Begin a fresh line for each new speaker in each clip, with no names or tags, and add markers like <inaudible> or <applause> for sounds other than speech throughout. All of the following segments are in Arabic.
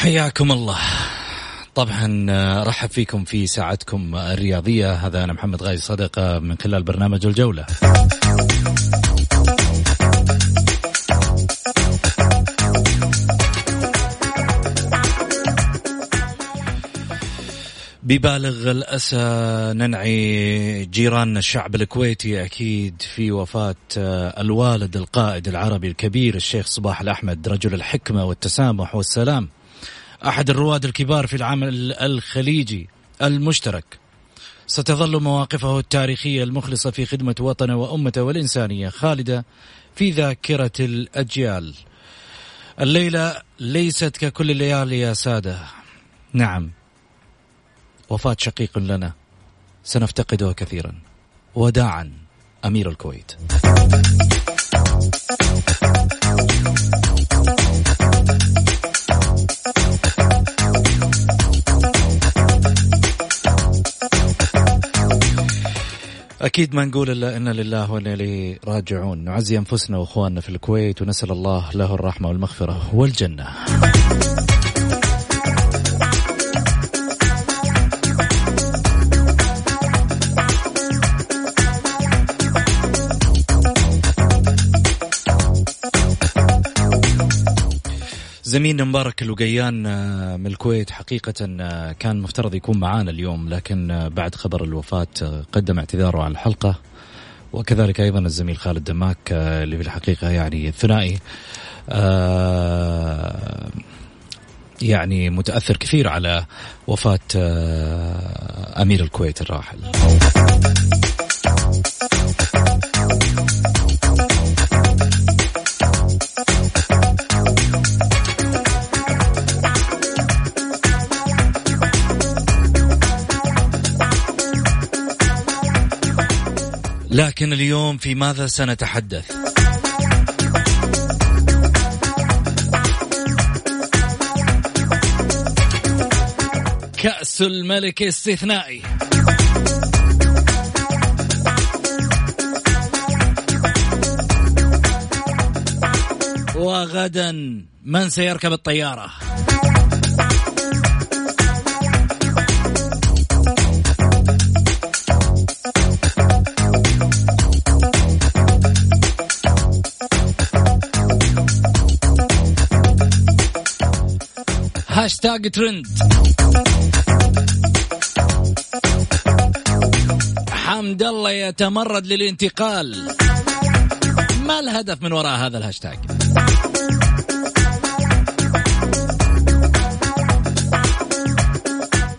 حياكم الله. طبعا آه، رحب فيكم في ساعتكم الرياضية. هذا أنا محمد غازي صدقة من خلال برنامج الجولة. ببالغ الأسى ننعي جيراننا الشعب الكويتي أكيد في وفاة آه، الوالد القائد العربي الكبير الشيخ صباح الأحمد رجل الحكمة والتسامح والسلام. أحد الرواد الكبار في العمل الخليجي المشترك. ستظل مواقفه التاريخية المخلصة في خدمة وطنه وأمته والإنسانية خالدة في ذاكرة الأجيال. الليلة ليست ككل الليالي يا سادة. نعم وفاة شقيق لنا. سنفتقده كثيرا. وداعا أمير الكويت. أكيد ما نقول إلا إن لله وإنا إليه راجعون. نعزي أنفسنا وأخواننا في الكويت ونسأل الله له الرحمة والمغفرة والجنة. زميلنا مبارك اللقيان آه، من الكويت. حقيقة آه، كان مفترض يكون معانا اليوم لكن آه، بعد خبر الوفاة قدم اعتذاره عن الحلقة. وكذلك أيضا الزميل خالد دماك اللي في الحقيقة يعني ثنائي يعني متأثر كثير على وفاة أمير الكويت الراحل. لكن اليوم في ماذا سنتحدث؟ كأس الملك استثنائي وغدا من سيركب الطيارة هاشتاج ترند. حمد الله يتمرد للانتقال. ما الهدف من وراء هذا الهاشتاج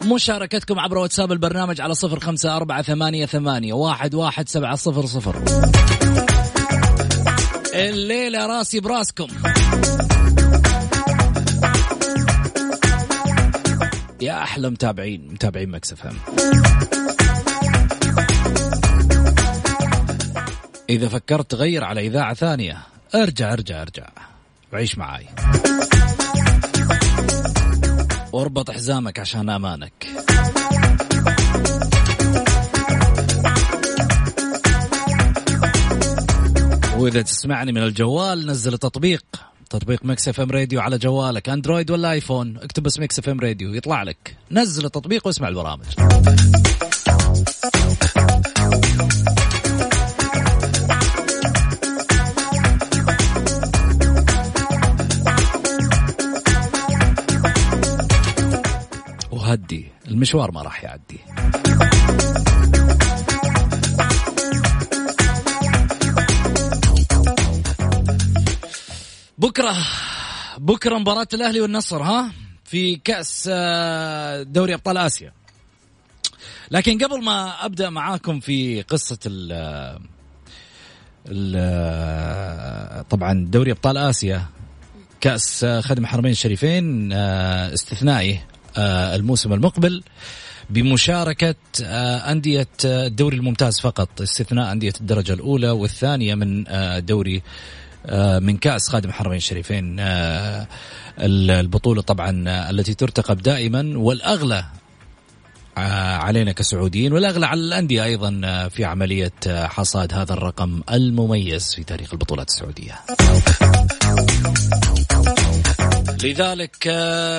مشاركتكم عبر واتساب البرنامج على صفر خمسة أربعة ثمانية ثمانية واحد واحد سبعة صفر صفر. الليلة راسي براسكم. يا أحلى متابعين متابعين Mix FM إذا فكرت تغير على إذاعة ثانية أرجع أرجع أرجع. وعيش معاي. واربط حزامك عشان أمانك. وإذا تسمعني من الجوال نزل التطبيق تطبيق Mix FM Radio على جوالك أندرويد ولا آيفون. اكتب بس Mix FM Radio يطلع لك. نزل التطبيق واسمع البرامج. وهدي المشوار ما راح يعدي. بكرة بكرة مباراة الأهلي والنصر ها؟ في كأس آه، دوري أبطال آسيا. لكن قبل ما أبدأ معاكم في قصة ال ال طبعا دوري أبطال آسيا كأس خدم الحرمين الشريفين آه، استثنائي آه، الموسم المقبل بمشاركة أندية الدوري الممتاز فقط استثناء أندية الدرجة الأولى والثانية من دوري آه، من كأس خادم الحرمين الشريفين آه، البطولة طبعا آه، التي ترتقب دائما والأغلى علينا كسعوديين والأغلى على الأندية أيضا في عملية حصاد هذا الرقم المميز في تاريخ البطولات السعودية. لذلك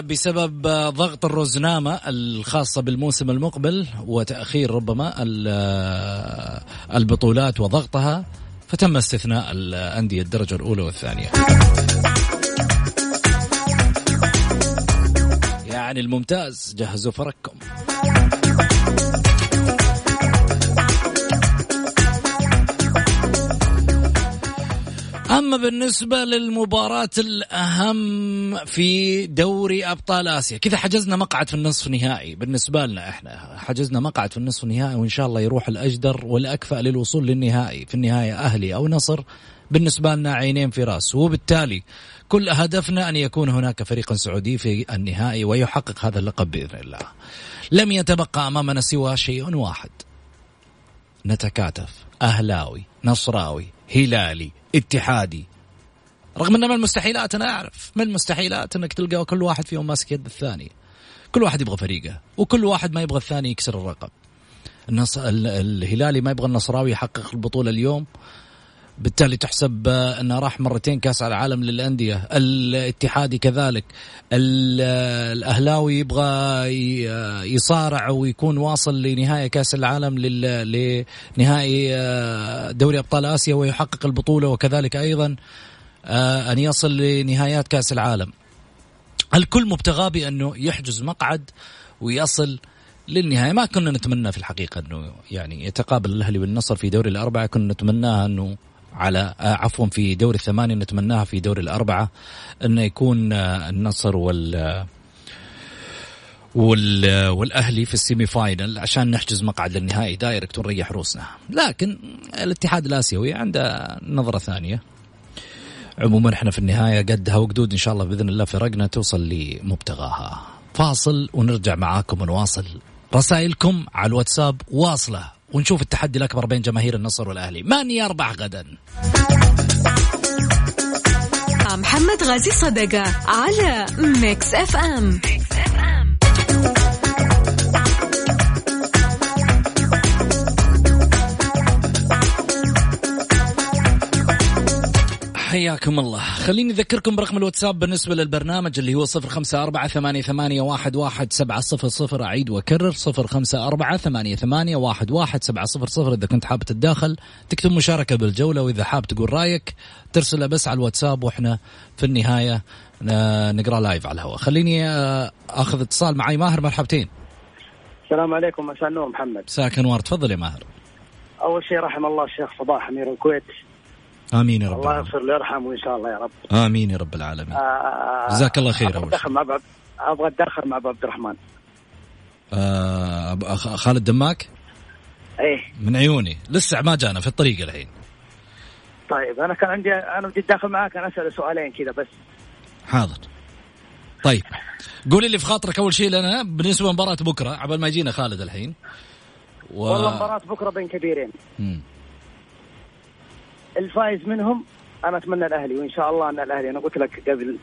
بسبب ضغط الرزنامة الخاصة بالموسم المقبل وتأخير ربما البطولات وضغطها فتم استثناء الأندية الدرجة الأولى والثانية. يعني الممتاز جهزوا فرقكم. أما بالنسبة للمباراة الأهم في دوري أبطال آسيا كذا حجزنا مقعد في النصف النهائي بالنسبة لنا إحنا حجزنا مقعد في النصف النهائي وإن شاء الله يروح الأجدر والأكفأ للوصول للنهائي في النهاية أهلي أو نصر. بالنسبة لنا عينين في رأس. وبالتالي كل هدفنا أن يكون هناك فريق سعودي في النهائي ويحقق هذا اللقب بإذن الله. لم يتبقى أمامنا سوى شيء واحد. نتكاتف. أهلاوي نصراوي هلالي اتحادي. رغم إنه من المستحيلات أنا أعرف. من المستحيلات إنك تلقى كل واحد فيهم ماسك يد الثاني. كل واحد يبغى فريقه وكل واحد ما يبغى الثاني يكسر الرقم. النص... الهلالي ما يبغى النصراوي يحقق البطولة اليوم. بالتالي تحسب أنه راح مرتين كأس العالم للأندية. الاتحادي كذلك. الأهلاوي يبغى يصارع ويكون واصل لنهاية كأس العالم لنهائي آه، دوري أبطال آسيا ويحقق البطولة وكذلك أيضا آه، أن يصل لنهايات كأس العالم. الكل مبتغاه بأنه يحجز مقعد ويصل للنهاية. ما كنا نتمنى في الحقيقة أنه يعني يتقابل الأهلي والنصر في دوري الأربعة. كنا نتمناها أنه على آه، عفوا في دوري الثمانية نتمناها في دوري الأربعة أنه يكون آه، النصر وال آه، وال والأهلي في ال semi-final عشان نحجز مقعد للنهائي. direct ونريح روسنا. لكن الاتحاد الآسيوي عنده نظرة ثانية. عموما إحنا في النهاية قدها وقدود إن شاء الله بإذن الله فرقنا توصل لمبتغاها. فاصل ونرجع معاكم ونواصل رسائلكم على الواتساب واصلة ونشوف التحدي الأكبر بين جماهير النصر والأهلي من يربح غدا
محمد غازي صدقة على Mix FM, Mix FM.
حياكم الله. خليني أذكركم برقم الواتساب بالنسبة للبرنامج اللي هو صفر خمسة أربعة ثمانية, ثمانية واحد, واحد سبعة صفر صفر. أعيد وأكرر صفر خمسة أربعة ثمانية, ثمانية واحد, واحد سبعة صفر صفر. إذا كنت حاب تتداخل تكتب مشاركة بالجولة وإذا حاب تقول رأيك ترسله بس على الواتساب وإحنا في النهاية نقرأ لايف على الهواء. خليني آه، أخذ اتصال معي. ماهر مرحبتين.
السلام عليكم. مساء النور محمد.
مساك انوار تفضل يا ماهر.
أول شيء رحم الله الشيخ صباح امير الكويت.
آمين يا رب
الله يغفر له ويرحمه إن شاء الله يا رب.
آمين يا رب العالمين. آه جزاك الله خير
أول شيء. مع أبغى اتدخل مع ابو عبد الرحمن.
آه خالد دماك؟
إيه.
من عيوني. لسه ما جانا في الطريق الحين.
طيب أنا كان عندي أنا بدي اتداخل معاك أنا اسال سؤالين كذا بس.
حاضر. طيب. قولي اللي في خاطرك أول شيء لنا بالنسبة لمباراة بكرة عبال ما يجينا خالد الحين.
و... والله مباراة بكرة بين كبيرين. مم. الفايز منهم أنا أتمنى الأهلي وإن شاء الله أن الأهلي أنا قلت لك قبل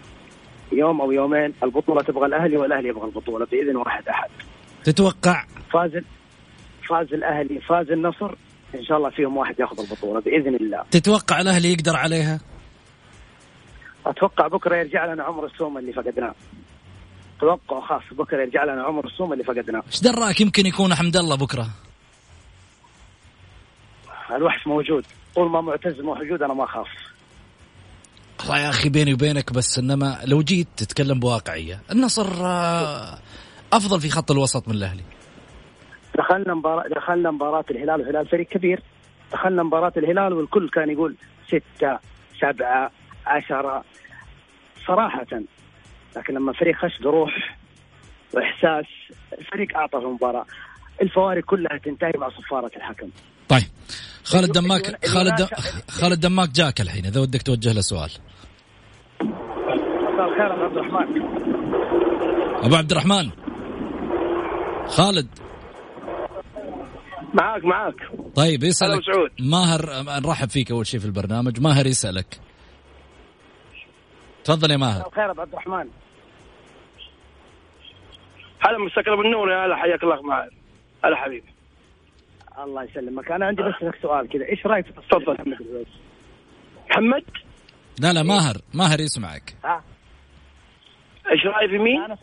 يوم أو يومين البطولة تبغى الأهلي والأهلي يبغى البطولة بإذن واحد أحد.
تتوقع؟
فاز فاز الأهلي فاز النصر إن شاء الله فيهم واحد ياخذ البطولة بإذن الله.
تتوقع الأهلي يقدر عليها؟
أتوقع بكرة يرجع لنا عمر السومه اللي فقدناه. توقع خاص بكرة يرجع لنا عمر السومه اللي فقدناه.
إيش دراك؟ يمكن يكون حمد الله بكرة؟
الوحش موجود. طول ما معتز موجود أنا ما أخاف.
والله يا أخي بيني وبينك بس إنما لو جيت تتكلم بواقعية النصر آه، أفضل في خط الوسط من الأهلي.
دخلنا مباراة دخلنا مباراة الهلال والهلال فريق كبير. دخلنا مباراة الهلال والكل كان يقول ستة سبعة عشرة. صراحة لكن لما الفريق خش بروح وإحساس الفريق اعطى في المباراة الفوارق كلها تنتهي مع صفارة الحكم.
طيب. خالد دماك خالد دم... خالد دماك جاك الحين إذا ودك توجه له سؤال.
مساء الخير أبو عبد الرحمن.
أبو عبد الرحمن. خالد.
معاك معاك.
طيب يسألك.
مسعود.
ماهر نرحب فيك أول شيء في البرنامج. ماهر يسألك. تفضل يا
مساء
ماهر
الخير أبو عبد الرحمن.
هلا مساك بالنور يا هلا حياك الله معاك هلا حبيبي.
الله يسلمك. أنا عندي بس لك سؤال كذا. إيش رأيك في تصريح
تفضل.
محمد الويس؟
محمد؟
لا لا ماهر. ماهر يسمعك.
ها؟
إيش رايي في مين؟
أنا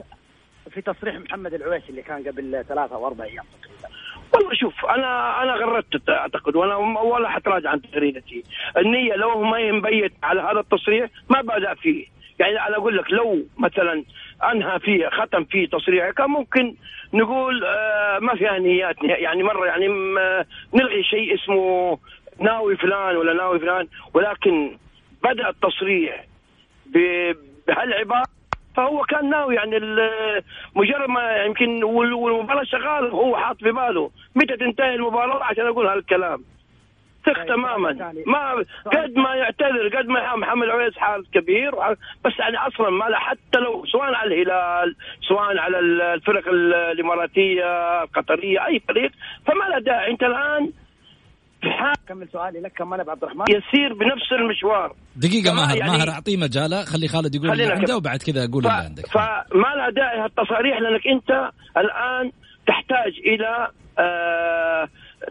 في تصريح محمد العويس اللي كان قبل ثلاثة أو أربع أيام تقريبا.
والله شوف أنا أنا غردت أعتقد وأنا ولا حتراجع عن تغريدتي النية لو ما ينبيت على هذا التصريح ما بدا فيه. يعني أنا أقول لك لو مثلا أنهى فيه ختم فيه تصريحه. كان ممكن نقول آه ما فيها نيات. يعني مرة يعني م- نلغي شيء اسمه ناوي فلان ولا ناوي فلان ولكن بدأ التصريح بهالعبارة. فهو كان ناوي يعني مجرد ما يمكن وال- والمباراة شغالة وهو حاط في باله متى تنتهي المباراة عشان أقول هالكلام. ثق
طيب،
تماما
ثاني.
ما قد ما يعتذر قد ما يحاول محمد عويس حال كبير. بس يعني أصلا ما له حتى لو سواء على الهلال سواء على ال- الفرق ال- الإماراتية القطرية أي فريق فما له داعي. أنت الآن في حال
كمل سؤالي لك كمان أبو عبد الرحمن.
يسير بنفس المشوار.
دقيقة
كمان
ماهر
يعني-
ماهر أعطيه مجاله. خلي خالد يقول اللي
خلينا
عنده. وبعد كذا أقول
ف...
اللي عندك.
فما لها داعي هالتصاريح لأنك أنت الآن تحتاج إلى آه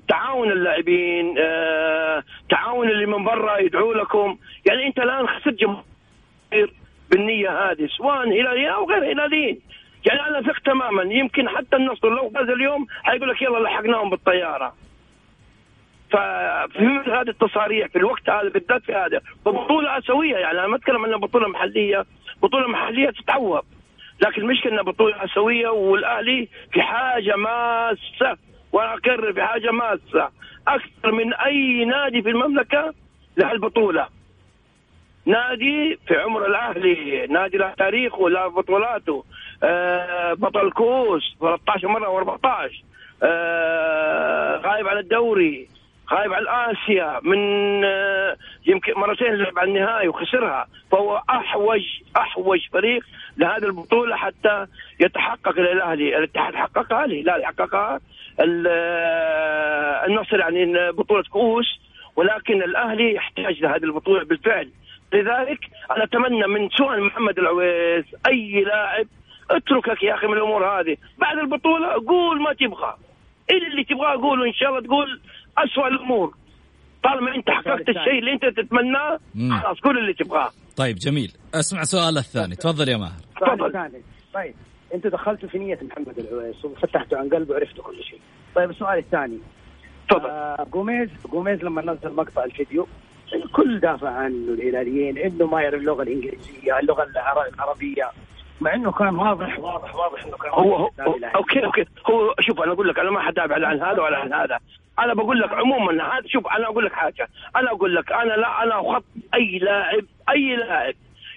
تعاون اللاعبين آه تعاون اللي من برا يدعوا لكم. يعني أنت الآن خسرت جمهور بالنية هذه سواء هلاليين أو غير هلاليين يعني أنا ثق تماما. يمكن حتى النصر لو فاز اليوم حيقول لك يلا لحقناهم بالطيارة. ففي هذه التصاريح في الوقت هذا بالذات في هذا ببطوله آسيوية. يعني أنا ما أتكلم عن بطولة محلية. بطولة محلية تتعوض. لكن المشكلة إنها بطولة آسيوية والأهلي في حاجة ماسة. وأنا اكرر في حاجة ماسة. أكثر من أي نادي في المملكة لهالبطوله نادي في عمر الأهلي نادي له تاريخه وله بطولاته. آه بطل كوس 13 مرة و14 آه غايب عن الدوري غايب عن آسيا. من آه يمكن مرتين لعب على النهائي وخسرها. فهو احوج أحوج فريق لهذه البطولة حتى يتحقق الاهلي الاتحاد حققها الهلال حققها ال- النصر يعني بطولة كؤوس ولكن الأهلي يحتاج لهذه البطولة بالفعل. لذلك أنا أتمنى من سواء محمد العويس أي لاعب اتركك يا أخي من الأمور هذه. بعد البطولة قول ما تبغى. اللي تبغاه قوله إن شاء الله تقول اسوء الأمور. طالما انت حققت الشيء اللي انت تتمناه. خلاص قول اللي تبغاه.
طيب جميل. أسمع سؤال الثاني. تفضل يا ماهر.
تفضل.
طيب أنتوا دخلتوا في نية محمد العويس وفتحتوا عن قلبه وعرفتوا كل شيء. طيب السؤال الثاني.
تفضل.
آه جوميز جوميز لما نزل مقطع الفيديو الكل دافع عنه الهلاليين إنه ما يعرف اللغة الإنجليزية اللغة العر- العربية. مع إنه كان واضح واضح واضح إنه كان
هو, هو okay okay. هو شوف أنا أقول لك أنا ما لا عن هذا ولا عن هذا. أنا بقول لك عموما هذا شوف أنا أقول لك حاجة. أنا أقول لك أنا لا أنا اخط أي لاعب أي لاعب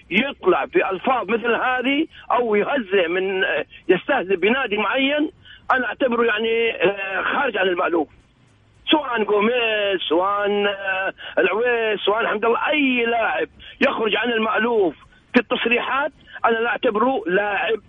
يطلع في الفاظ مثل هذه أو يهزئ من يستهزئ بنادي معين أنا أعتبره يعني آه، خارج عن المألوف. سواء جوميز سواء آه، العويس سواء حمد الله أي لاعب يخرج عن المألوف في التصريحات أنا لا أعتبره لاعب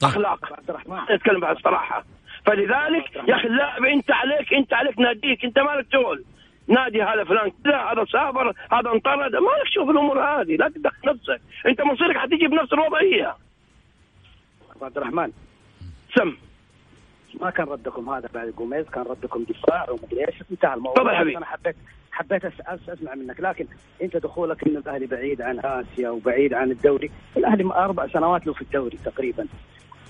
طيب.
أخلاق.
عبد الرحمن
أتكلم بعد الصراحه فلذلك يا أخي اللاعب أنت عليك أنت عليك ناديك أنت مالك شغل نادي هذا فلان كذا هذا سافر هذا انطرد. مالك شغل في الأمور هذه لا تدخل نفسك. أنت مصيرك حتيجي بنفس الوضعية.
عبد الرحمن
سم.
ما كان ردكم هذا بعد جوميز كان ردكم دفاع ومدري إيش. انتهى الموضوع.
تفضل حبيبي.
أنا حبيت حبيت أسمع منك. لكن أنت دخولك ان الأهلي بعيد عن آسيا وبعيد عن الدوري. الأهلي أربع سنوات له في الدوري تقريبا.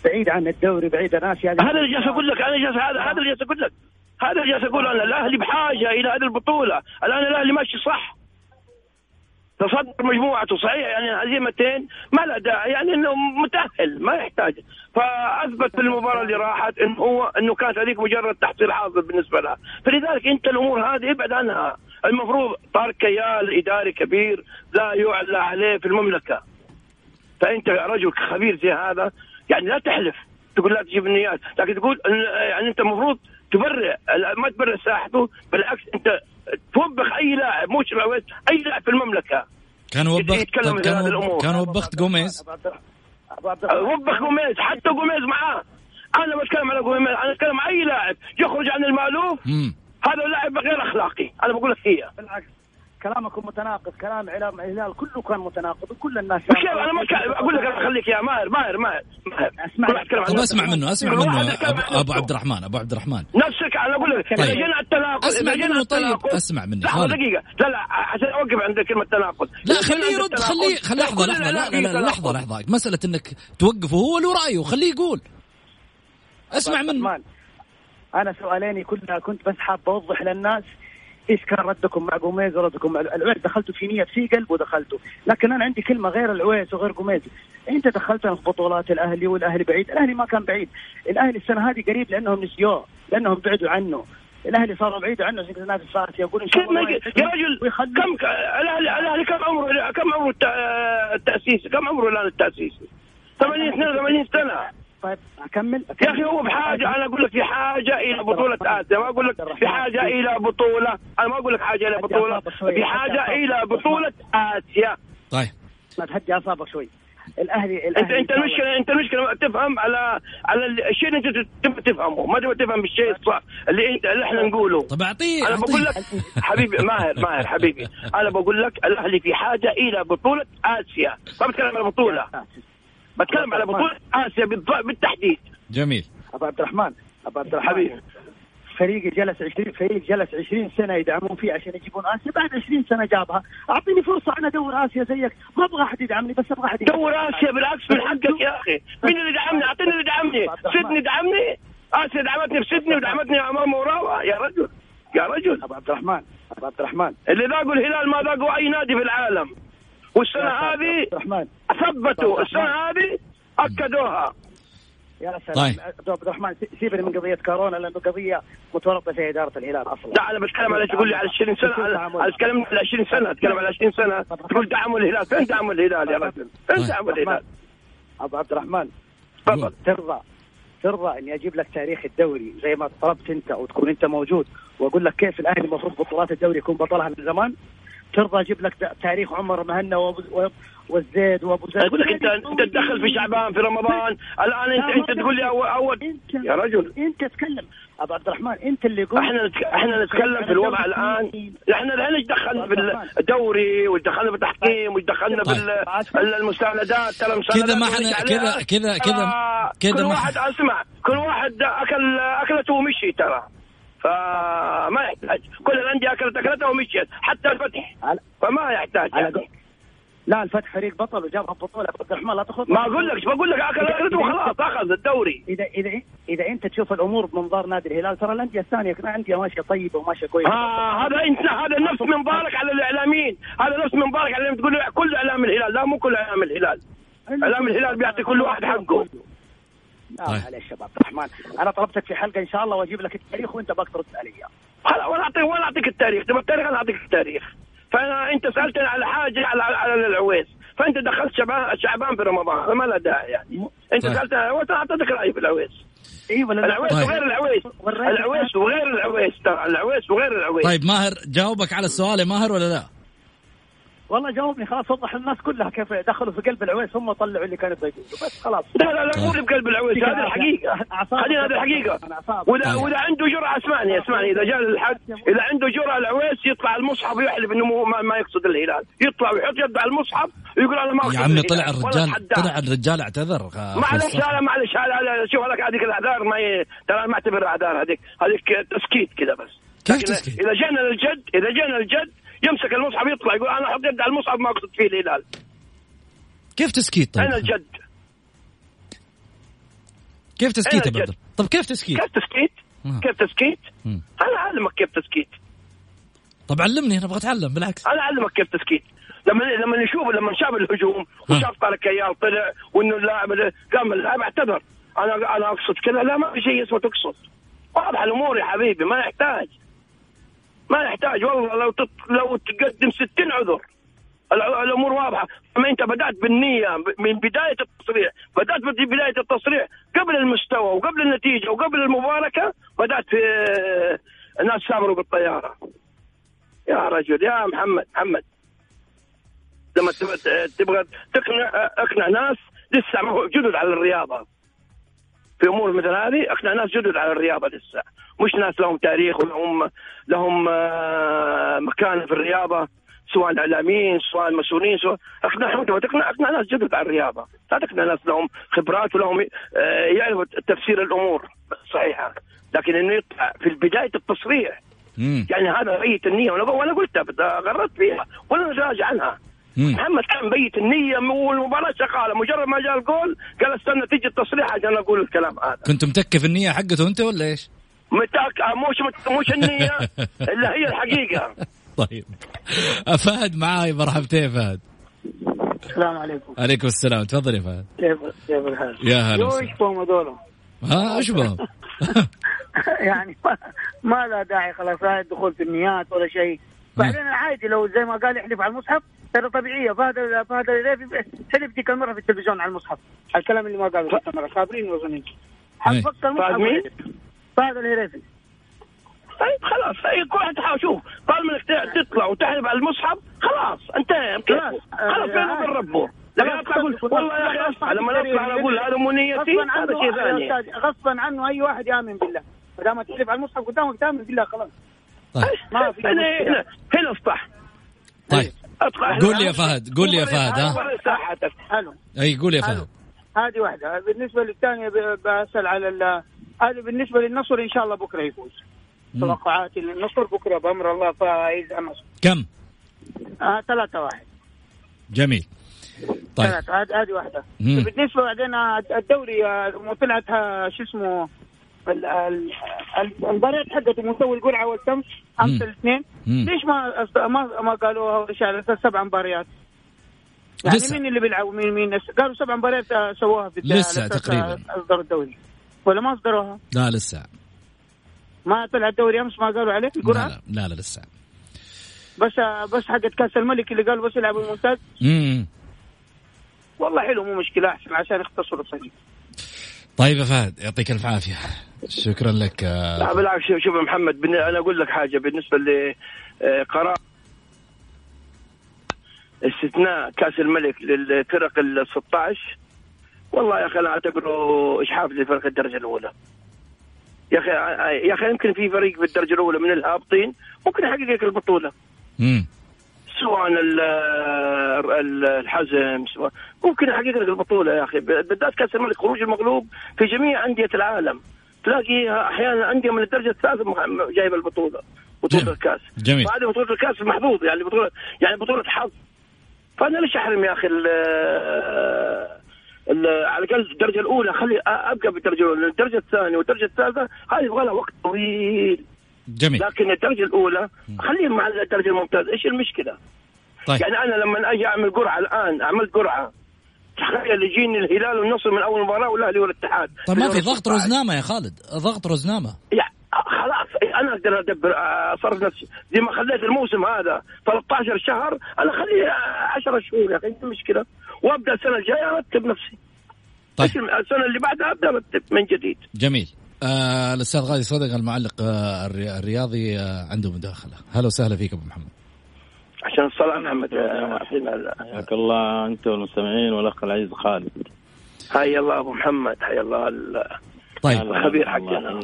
بعيد عن الدوري بعيد عن آسيا.
هذا اللي جالس أقول لك أنا جالس هذا هذا اللي جالس أقول لك. هذا اللي جالس أقول أنا. الأهلي بحاجة إلى هذه البطولة. الآن الأهلي ماشي صح. تصدر مجموعته صحيح؟ يعني هزيمتين ما له داعي يعني إنه متأهل ما يحتاج. فأثبت في المباراة اللي راحت انه هو إنه كانت هذيك مجرد تحصيل حاصل بالنسبة لها. فلذلك أنت الأمور هذه ابعد عنها. المفروض طارق كيال إداري كبير لا يعلى عليه في المملكة. فأنت رجل خبير زي هذا يعني لا تحلف. تقول لا تجيب النيات. لكن تقول يعني أنت المفروض تبرئ ما تبرئ ساحته بالعكس أنت توبخ أي لاعب العويس أي لاعب في المملكة.
كان وبخت طب
هذه
كان
الأمور.
وب- كان وبخت جوميز.
وبخ جوميز حتى جوميز معاه. أنا بتكلم على جوميز أنا أتكلم عن أي لاعب يخرج عن
المألوف.
هذا اللاعب غير أخلاقي أنا بقول لك هي.
بالعكس. كلامكم متناقض كلام اعلام الهلال كله كان متناقض وكل الناس
كيف أنا ما أقول لك خليك يا ماهر ماهر ماهر
طب
نفسه.
أسمع منه
أسمع
منه أبو. عبد الرحمن أبو عبد الرحمن
نفسك أنا أقول لك
طيب.
جينا التناقض جينا
منه طيب. أسمع منه. لحظة.
دقيقة لا لا عشان أوقف عند كلمة تناقض
لا خليه يرد خليه خليه لحظه لحظه لا لا,
لحظة.
لحظة مسألة إنك توقفه هو له رايه خليه يقول أسمع منه
أنا سؤاليني كلها كنت بس حاب أوضح للناس إيش كان ردكم مع جوميز وردكم مع العويس؟ دخلتوا في نية في قلب ودخلتوا. لكن أنا عندي كلمة غير العويس وغير جوميز. أنت دخلتنا في بطولات الأهلي والأهلي بعيد. الأهلي ما كان بعيد. الأهلي السنة هذه قريب لأنهم نسيوه لأنهم بعدوا عنه. الأهلي صاروا بعيد عنه عشان كذا نادي الفارسي يقول إن شاء الله
يا رجل كم ك- الاهلي الأهلي كم عمره كم عمره الت- التأسيس؟ كم عمره الآن التأسيس؟ 80 سنة 80 سنة.
طيب أكمل؟
يا أخي هو بحاجه أنا أقول لك في حاجة إلى بطولة آسيا. ما أقول لك في حاجة إلى بطولة. أنا ما أقول لك حاجة إلى بطولة. في حاجة إلى بطولة آسيا.
طيب.
ما تهدي اعصابك شوي. الاهلي
انت
الاهلي
انت المشكلة أنت المشكلة تفهم على على الشيء اللي أنت تبغى تفهمه. ما تبغى تفهم الشيء الصح اللي انت اللي إحنا نقوله.
طب اعطيه
أنا بقول لك <laughs> حبيبي ماهر ماهر حبيبي. أنا بقول لك الأهلي في حاجة إلى بطولة آسيا. ما بتكلم على بطولة. بتكلم على بطولة آسيا بالتحديد.
جميل.
أبو عبد الرحمن أبو عبد الرحمن
حبيبي
فريق جلس 20 فريق جلس 20 سنة يدعمون فيه عشان يجيبون آسيا. بعد 20 سنة جابها. أعطيني فرصة أنا أدور آسيا زيك. ما أبغى أحد يدعمني بس أبغى أحد
دور آسيا بالعكس من حقك يا أخي. مين اللي دعمني؟ أعطيني اللي دعمني. سيدني دعمني؟ آسيا دعمتني بسيدني ودعمتني أمام وراوا يا رجل يا رجل.
أبو عبد الرحمن أبو عبد الرحمن.
اللي ذاقوا الهلال ما ذاقوا أي نادي في العالم. والسنة
يا
هذه
عبد الرحمن.
ثبتوا. السنة هذه أكدوها.
يا سلام.
طيب.
ابو عبد الرحمن سي- سيبني من قضية كورونا لأنه قضية متورطة في إدارة الهلال أصلا.
لا أنا بتكلم على تقول لي على 20 سنة أنا أنا أتكلم على 20 سنة أتكلم على 20 سنة. تقول دعموا الهلال. فين دعموا الهلال يا رجل؟ فين
طيب.
دعموا الهلال؟
أبو عبد الرحمن
تفضل.
ترضى ترضى اني أجيب لك تاريخ الدوري زي ما طلبت أنت وتكون أنت موجود وأقول لك كيف الأهلي المفروض بطولات الدوري يكون بطلها من زمان. ترضى أجيب لك تاريخ عمر مهنا والزيد وأبو زيد.
أقول لك انت أنت تدخل في شعبان في رمضان. الآن انت أنت تقول لي اول اول
انت
يا رجل.
أنت تتكلم. أبو عبد الرحمن أنت اللي قلت
إحنا نتك... إحنا نتكلم في الوضع الآن. إحنا الحين إيش دخلنا في الدوري وإيش دخلنا في التحكيم وإيش دخلنا في ال- المساندات. ترى المساندات
كذا ما
إحنا-.
كذا- كذا- كذا- كذا
كل واحد أسمع. كل واحد اكل أكلته ومشي ترى. فما يحتاج. كل الأندية اكلت أكلتها ومشيت. حتى الفتح. فما يحتاج. يعني.
لا الفتح فريق بطل وجابها بطولة. عبد الرحمن لا تاخذ
ما أقول لك بقول لك اكل اكلته وخلاص أخذ الدوري.
اذا اذا إذا أنت تشوف الأمور بمنظار نادي الهلال ترى الأندية الثانية كان أندية ماشية طيبة وماشية كويسة.
آه هذا انت هذا نفس منظارك على الإعلاميين. هذا نفس منظارك على تقول كل إعلام الهلال لا مو كل إعلام الهلال. إعلام الهلال بيعطي كل واحد حقه.
لا
طيب.
معلش يا ابو عبد الرحمن. أنا طلبتك في حلقة إن شاء الله وأجيب لك التاريخ وأنت بقى ترد علي
خلاص وأنا اعطيك وأنا أعطيك التاريخ. تبغى التاريخ؟ أنا أعطيك التاريخ. فانا انت سألتني على حاجة على على العويس فانت دخلت شعبان شعبان في رمضان فما له داعي يعني انت
طيب.
سألتني على العويس أنا أعطيتك رأيي في العويس
اي ولا لا؟
العويس
طيب.
وغير العويس
والرأي-
العويس وغير العويس ترى العويس وغير العويس
طيب ماهر جاوبك على السؤال يا ماهر ولا لا؟
والله جاوبني خلاص وضح للناس كلها كيف دخلوا في قلب العويس هم طلعوا اللي كانوا بيقولوا بس خلاص
لا لا لا مو بقلب العويس هذه
الحقيقة
خلينا هذه
الحقيقة.
واذا
طيب.
وإذا عنده جرأة اسمعني اسمعني إذا جاء الحد إذا عنده جرأة العويس يطلع المصحف ويحلف إنه ما, ما يقصد الهلال يطلع ويحط يده على المصحف ويقول أنا ما أقصد
يا عمي. طلع الرجال. طلع الرجال اعتذر
معلش. لا لا معلش شوف هذاك هذيك الأعذار ما. ترى ما أعتبرها أعذار هذيك هذيك تسكيت كذا بس
كيف تسكيت؟
إذا جينا للجد إذا جينا للجد يمسك المصحف يطلع يقول أنا يد على المصحف ما أقصد فيه الهلال.
كيف تسكيت طيب؟
أنا الجد
كيف تسكيت يا بدر؟ طب كيف تسكيت؟
كيف تسكيت؟
مم.
كيف تسكيت؟
مم.
أنا أعلمك كيف تسكيت.
طب علمني أنا أبغى أتعلم بالعكس.
أنا أعلمك كيف تسكيت. لما لما نشوف لما شاف الهجوم وشاف طارق كيال طلع وإنه اللاعب قام اللاعب أعتذر. أنا أنا أقصد كذا لا ما في شيء اسمه تقصد. واضح الأمور يا حبيبي ما يحتاج. ما يحتاج والله لو تط... لو تقدم 60 عذر. الأمور واضحة. أما أنت بدأت بالنية من بداية التصريح بدأت بداية التصريح. قبل المستوى وقبل النتيجة وقبل المباركة بدأت في الناس سافروا بالطيارة. يا رجل يا محمد محمد. لما تبغى تبغى تقنع أقنع ناس لسه ما هو جدد على الرياضة. في أمور مثل هذه اقنع ناس جدد على الرياضة لسه. مش ناس لهم تاريخ ولهم لهم آه، مكانه في الرياضة سواء إعلاميين سواء مسؤولين سواء اقنعهم تبغى تقنع اقنع ناس جدد على الرياضة. لا تقنع ناس لهم خبرات ولهم آه، يعرفوا تفسير الأمور صحيحة. لكن إنه يطلع في بداية التصريح. يعني هذا بيت النيه وأنا وأنا قلتها غردت فيها ولا نتراجع عنها.
مم.
محمد كان بيت النية والمباراة شغالة مجرد ما جاء الجول قال استنى تيجي التصريح عشان أقول الكلام هذا
كنت متكف النية حقته أنت ولا إيش؟
متاك آه، مش مت- مش النية <laughs> إلا هي الحقيقة
طيب فهد معاي مرحبتين فهد
السلام عليكم
عليكم السلام تفضل يا فهد
كيف كيف الحال؟
يا هلا
يو
وسهلا.
إيش بهم هذول؟
ها إيش بهم؟ <laughs>
يعني ما, ما لا داعي خلاص لا الدخول في النيات ولا شيء بعدين عادي لو زي ما قال يحلف على المصحف ترى طبيعية. فهد فهد الريفي حلف ديك المرة في التلفزيون على المصحف. الكلام اللي ما قاله ذيك المره خابرين وظنين
إيه.
فك المصحف.
فهد
الهريفي.
طيب خلاص. أي كل واحد شوف طالما انك تطلع وتحلف على المصحف خلاص انتهى
خلاص.
خلاص بينه وبين ربه؟ لكن
خلاص.
أطلع أقول والله يا أخي أصبح لما نطلع أنا أقول هذا مو نيتي
غصبا
هذا شيء
عنه
ثاني
غصبا عنه اي واحد يامن بالله. ما دام تحلف على المصحف قدامك تامن بالله خلاص.
طيب.
ما في
هنا. هنا هنا اصبح.
طيب. قول لي يا فهد قول لي يا فهد ها؟ أي قول يا. فهد.
هذه واحدة. بالنسبة للثانية ب- بسأل على ال- هذه بالنسبة للنصر إن شاء الله بكرة يفوز. توقعاتي للنصر بكرة بأمر الله فايز النصر.
كم؟
آه ثلاثة واحد.
جميل. طيب.
ثلاثة. هذه واحدة.
مم.
بالنسبة بعدين الدوري آه، طلعت شو اسمه المباريات حقته مسوي القرعة والتمس
مم.
الاثنين. ليش ما ما ما قالوها على أساس سبع مباريات؟ يعني
لسه.
مين اللي بيلعبوا مين مين قالوا سبع مباريات آه، سووها في
لسه تقريباً.
آه، أصدروا الدوري ولا ما أصدروها؟
لا لسه
ما طلع الدوري أمس ما قالوا عليه القرعة
لا لا, لا لسه
بس بس حقت كأس الملك اللي قالوا بس يلعبوا الممتاز
مم.
والله حلو مو مشكلة أحسن عشان يختصروا الصديق
طيب يا فهد يعطيك الف عافية. شكرا لك.
لا
آه،
بالعكس شوف شوف محمد أنا أقول لك حاجة بالنسبة لقرار استثناء كأس الملك للفرق ال 16 والله يا أخي أنا أعتبره اشحاف لفرق الدرجة الأولى. يا أخي يا أخي يمكن في فريق في الدرجة الأولى من الهابطين ممكن يحقق لك البطولة.
مم.
سواء ال- ال- الحزم سواء ممكن يحقق لك البطولة يا أخي. بالذات كأس الملك خروج المغلوب في جميع أندية العالم. تلاقي أحيانا أندية من الدرجة الثالثة جايبة البطولة بطولة. الكأس.
جميل.
فهذه بطولة الكأس محظوظ يعني بطوله يعني بطولة حظ. فأنا ليش احرم يا أخي ال- على الأقل الدرجة الأولى خلي أبقى بالدرجة الأولى الدرجة الثانية والدرجة الثالثة هذه يبغى لها وقت طويل.
جميل.
لكن الدرجة الأولى خليهم مع الدرجة الممتازة. إيش المشكلة؟
طيب.
يعني أنا لما أجي أعمل قرعة الآن عملت قرعة تخيل يجيني الهلال والنصر من أول مباراة والاهلي والاتحاد
طيب ما في ضغط
16.
رزنامة يا خالد ضغط رزنامة.
يا خلاص أنا أقدر أدبر أصرف نفسي. زي ما خليت الموسم هذا 13 شهر أنا اخليه 10 شهور يا أخي إيش المشكلة؟ وأبدأ السنة الجاية أرتب نفسي.
طيب.
السنة اللي بعدها أبدأ أرتب من جديد.
جميل. آه، الأستاذ غازي صدق المعلق آه، الرياضي آه، عنده مداخلة. هلا وسهلا فيك أبو محمد.
عشان الصلاة محمد
حياك الله انت والمستمعين والأخ العزيز خالد.
حيا الله أبو محمد حيا الله
طيب.
الخبير حقنا.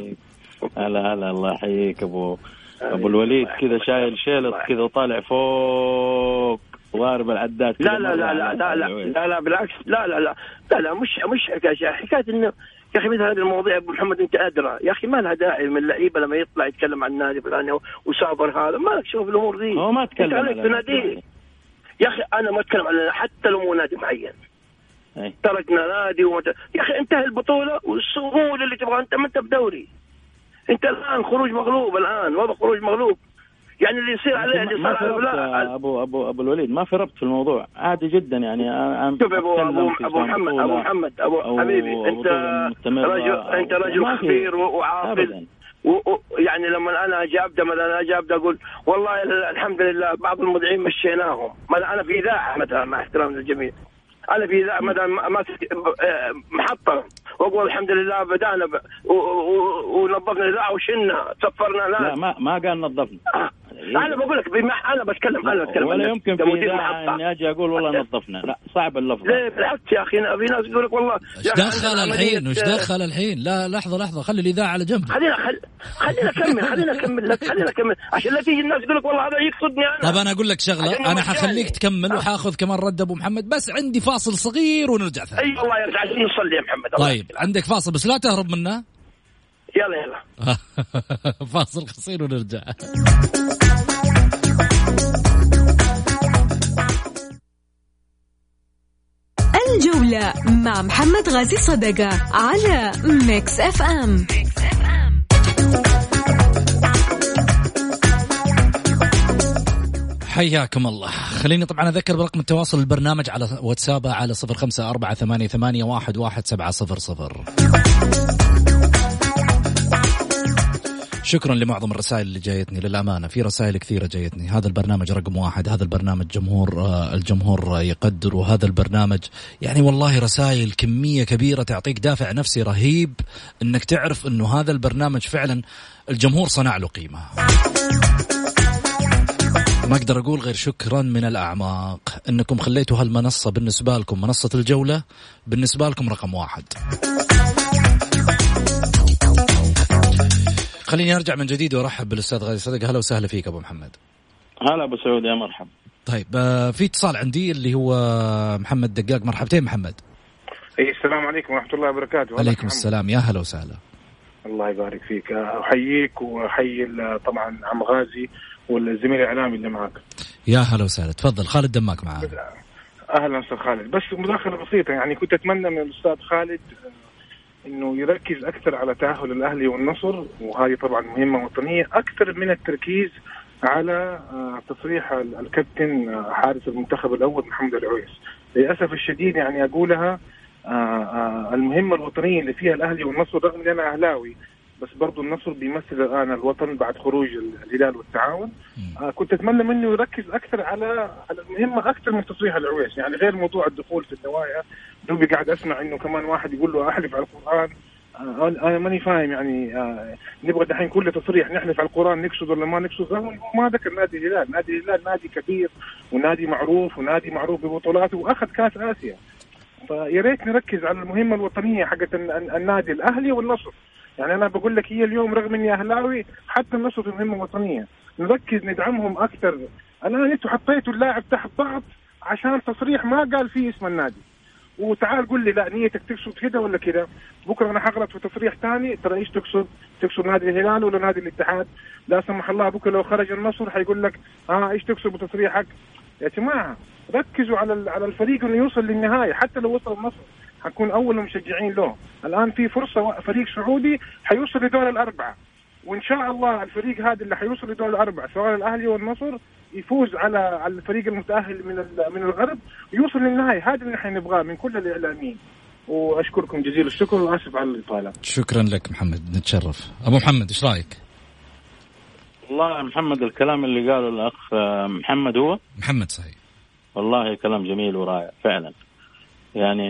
هلا هلا الله يحييك ابو أبو الوليد كذا شايل شيلط كذا وطالع فوق ضارب العداد
لا لا لا لا لا لا لا بالعكس لا لا لا لا لا مش مش حكايه حكاية إنه يا أخي مثل هذه المواضيع أبو محمد أنت أدرى. يا أخي ما لها داعي من اللعيبة لما يطلع يتكلم عن النادي فلان وسافر هذا. ما لك شوف الأمور ذي.
هو ما تكلم
عليك تناديه يا أخي أنا ما أتكلم عن حتى لو مو نادي معين.
أي.
تركنا نادي ومت... يا أخي انتهى البطولة والسهوله اللي تبغى أنت ما أنت بدوري. أنت الآن خروج مغلوب الآن وضع خروج مغلوب. يعني اللي يصير عليه اللي صار على فلان
ابو ابو أبو الوليد ما في ربط في الموضوع. عادي جدا يعني أنا
شوف ابو أبو
أبو
محمد أبو محمد
أبو
حبيبي
أنت
رجل أنت رجل خبير وعاقل
ابدا.
و... و... يعني لما أنا أجي أبدأ مثلا أجي أبدأ أقول والله ال- الحمد لله بعض المذيعين مشيناهم. مثلا أنا في إذاعة مثلا مع احترام للجميع. أنا في إذاعة مثلا ماسك آه، محطة. وأقول الحمد لله بدأنا. ونظفنا الإذاعة وشلنا سفرنا
لا
ناس
ما ما قال نظفنا.
آه. أنا بقول لك بما أنا بتكلم أنا بتكلم
ولا يمكن في. إني أجي أقول والله نظفنا. لا صعب اللفظ.
ليه بالعكس يا أخي في ناس يقول لك والله إيش
دخل الحين؟ وش دخل الحين؟ لا لحظة لحظة خلي الإذاعة على جنب.
خلينا خل... خلينا اكمل خلينا اكمل لك خلينا اكمل عشان لا تيجي الناس يقول لك والله هذا يقصدني أنا.
طب أنا أقول لك شغلة
أنا
حخليك. تكمل وحاخذ كمان رد أبو محمد بس عندي فاصل صغير ونرجع ثاني.
أي والله يرجع عشان نصلي يا محمد. الله
طيب عندك فاصل بس لا تهرب منه
يلا يلا. <laughs>
فاصل قصير ونرجع.
الجولة مع محمد غازي صدقة على ميكس اف ام
حياكم الله. خليني طبعا أذكر برقم التواصل البرنامج على واتساب على صفر خمسة أربعة ثمانية, ثمانية واحد, واحد سبعة صفر صفر. شكرا لمعظم الرسائل اللي جايتني للأمانة. في رسائل كثيرة جايتني. هذا البرنامج رقم واحد هذا البرنامج جمهور آه، الجمهور يقدر وهذا البرنامج يعني والله رسائل كمية كبيرة تعطيك دافع نفسي رهيب إنك تعرف إنه هذا البرنامج فعلا الجمهور صنع له قيمة. ما أقدر أقول غير شكرا من الأعماق. إنكم خليتوا هالمنصة بالنسبة لكم منصة الجولة بالنسبة لكم رقم واحد. خليني أرجع من جديد وأرحب بالأستاذ غازي صدق هلا وسهلا فيك أبو محمد.
هلا أبو سعود يا مرحبا
طيب آه، في اتصال عندي اللي هو محمد دقاق مرحبتين محمد.
إي السلام عليكم ورحمة الله وبركاته
عليكم
محمد.
السلام يا هلا وسهلا.
الله يبارك فيك أحييك وأحيي ال- طبعا عم غازي والزميل الإعلامي اللي معك
يا هلا وسهلا تفضل خالد دماك معانا.
أهلا أستاذ خالد بس مداخلة بسيطة يعني كنت أتمنى من الأستاذ خالد إنه يركز أكثر على تأهل الأهلي والنصر وهذه طبعا مهمة وطنية أكثر من التركيز على آه، تصريح ال- الكابتن آه، حارس المنتخب الأول محمد العويس. للأسف الشديد يعني أقولها آه، المهمة الوطنية اللي فيها الأهلي والنصر رغم ان أنا أهلاوي بس برضو النصر بيمثل الآن الوطن بعد خروج ال- الهلال والتعاون. آه كنت أتمنى منه يركز أكثر على على المهمة أكثر من تصريح العويس. يعني غير موضوع الدخول في النوايا دوبي قاعد أسمع إنه كمان واحد يقول له أحلف على القرآن. آه أنا ماني فاهم يعني آه نبغى دحين كل تصريح نحلف على القرآن نقصد ولا ما نقصد؟ ما ذكر نادي الهلال، نادي الهلال نادي كبير ونادي معروف ونادي معروف ببطولاته وأخذ كأس آسيا. فيا ريت نركز على المهمة الوطنية حقت ال- ال- النادي الأهلي والنصر. يعني أنا بقول لك هي اليوم رغم إني أهلاوي حتى النصر في مهمة وطنية. نركز ندعمهم أكثر. الان أنتم حطيتوا اللاعب تحت ضغط عشان تصريح ما قال فيه اسم النادي. وتعال قول لي لا نيتك تقصد كده ولا كده بكرة أنا حغلط في تصريح ثاني ترى إيش تقصد؟ تقصد نادي الهلال ولا نادي الاتحاد؟ لا سمح الله بكرة لو خرج النصر حيقول لك آه إيش تقصد بتصريحك؟ يا جماعة ركزوا على على الفريق انه يوصل للنهاية حتى لو وصل النصر حنكون أول المشجعين له الآن في فرصة فريق سعودي حيوصل لدور الأربعة وإن شاء الله الفريق هذا اللي حيوصل لدور الأربعة سواء الأهلي والنصر يفوز على على الفريق المتأهل من ال- من الغرب ويوصل للنهايه هذا اللي نحن نبغاه من كل الإعلاميين وأشكركم جزيل الشكر وآسف على الإطالة
شكرا لك محمد نتشرف. أبو محمد إيش رأيك؟
والله يا محمد الكلام اللي قاله الأخ آه، محمد هو
محمد صحيح.
والله كلام جميل ورائع فعلا يعني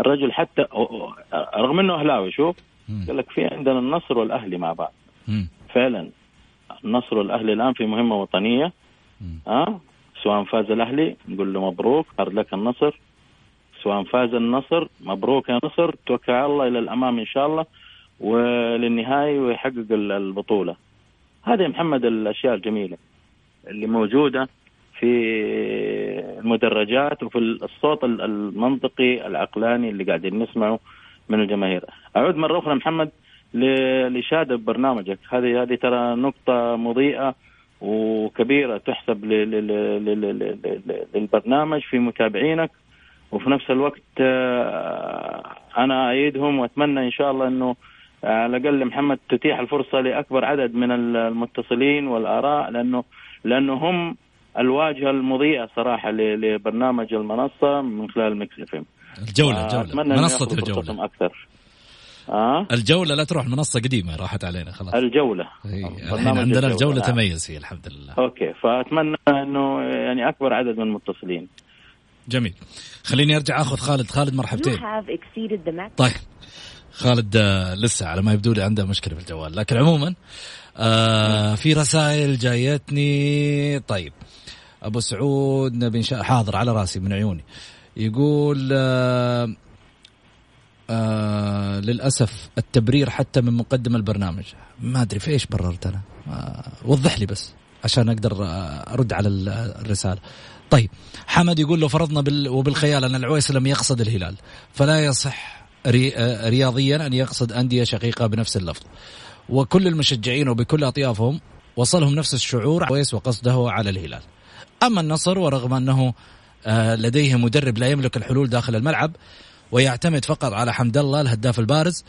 الرجل حتى رغم إنه أهلاوي شوف. قال لك في عندنا النصر والأهلي مع بعض فعلا. النصر والاهلي الآن في مهمة
وطنية.
ها سواء فاز الأهلي نقول له مبروك هارد لك النصر. سواء فاز النصر مبروك يا نصر توكل على الله إلى الأمام إن شاء الله وللنهايه ويحقق البطولة. هذه محمد الأشياء الجميلة اللي موجودة في المدرجات وفي الصوت المنطقي العقلاني اللي قاعدين نسمعه من الجماهير. أعود مرة أخرى محمد. لشهاده ببرنامجك هذه هذه ترى نقطة مضيئة وكبيرة تحسب للبرنامج في متابعينك. وفي نفس الوقت آه، أنا أأيدهم وأتمنى إن شاء الله إنه على الأقل محمد تتيح الفرصة لأكبر عدد من المتصلين والآراء لأنه لأنه هم الواجهة المضيئة صراحة لبرنامج المنصة من خلال ميكس إف إم.
الجولة الجولة. منصة الجولة.
أكثر.
آه؟ الجولة لا تروح منصه قديمة راحت علينا خلاص.
الجولة.
الحين عندنا الجولة نعم. تميز فيه الحمد لله.
أوكي فأتمنى إنه يعني أكبر عدد من المتصلين.
جميل. خليني أرجع أخذ خالد. خالد مرحبتين. طيب. خالد آه، لسه على ما يبدو لي عنده مشكلة في الجوال. لكن عموما آه في رسائل جايتني. طيب. أبو سعود نبي حاضر على راسي من عيوني. يقول آه آه للأسف التبرير حتى من مقدم البرنامج. ما أدري في إيش بررت أنا. آه وضح لي بس عشان أقدر آه، أرد على الرسالة. طيب حمد يقول لو فرضنا بال وبالخيال أن العويس لم يقصد الهلال فلا يصح ري رياضيا أن يقصد أندية شقيقة بنفس اللفظ. وكل المشجعين وبكل أطيافهم وصلهم نفس الشعور عويس وقصده على الهلال. أما النصر ورغم أنه لديه مدرب لا يملك الحلول داخل الملعب ويعتمد فقط على حمد الله الهداف البارز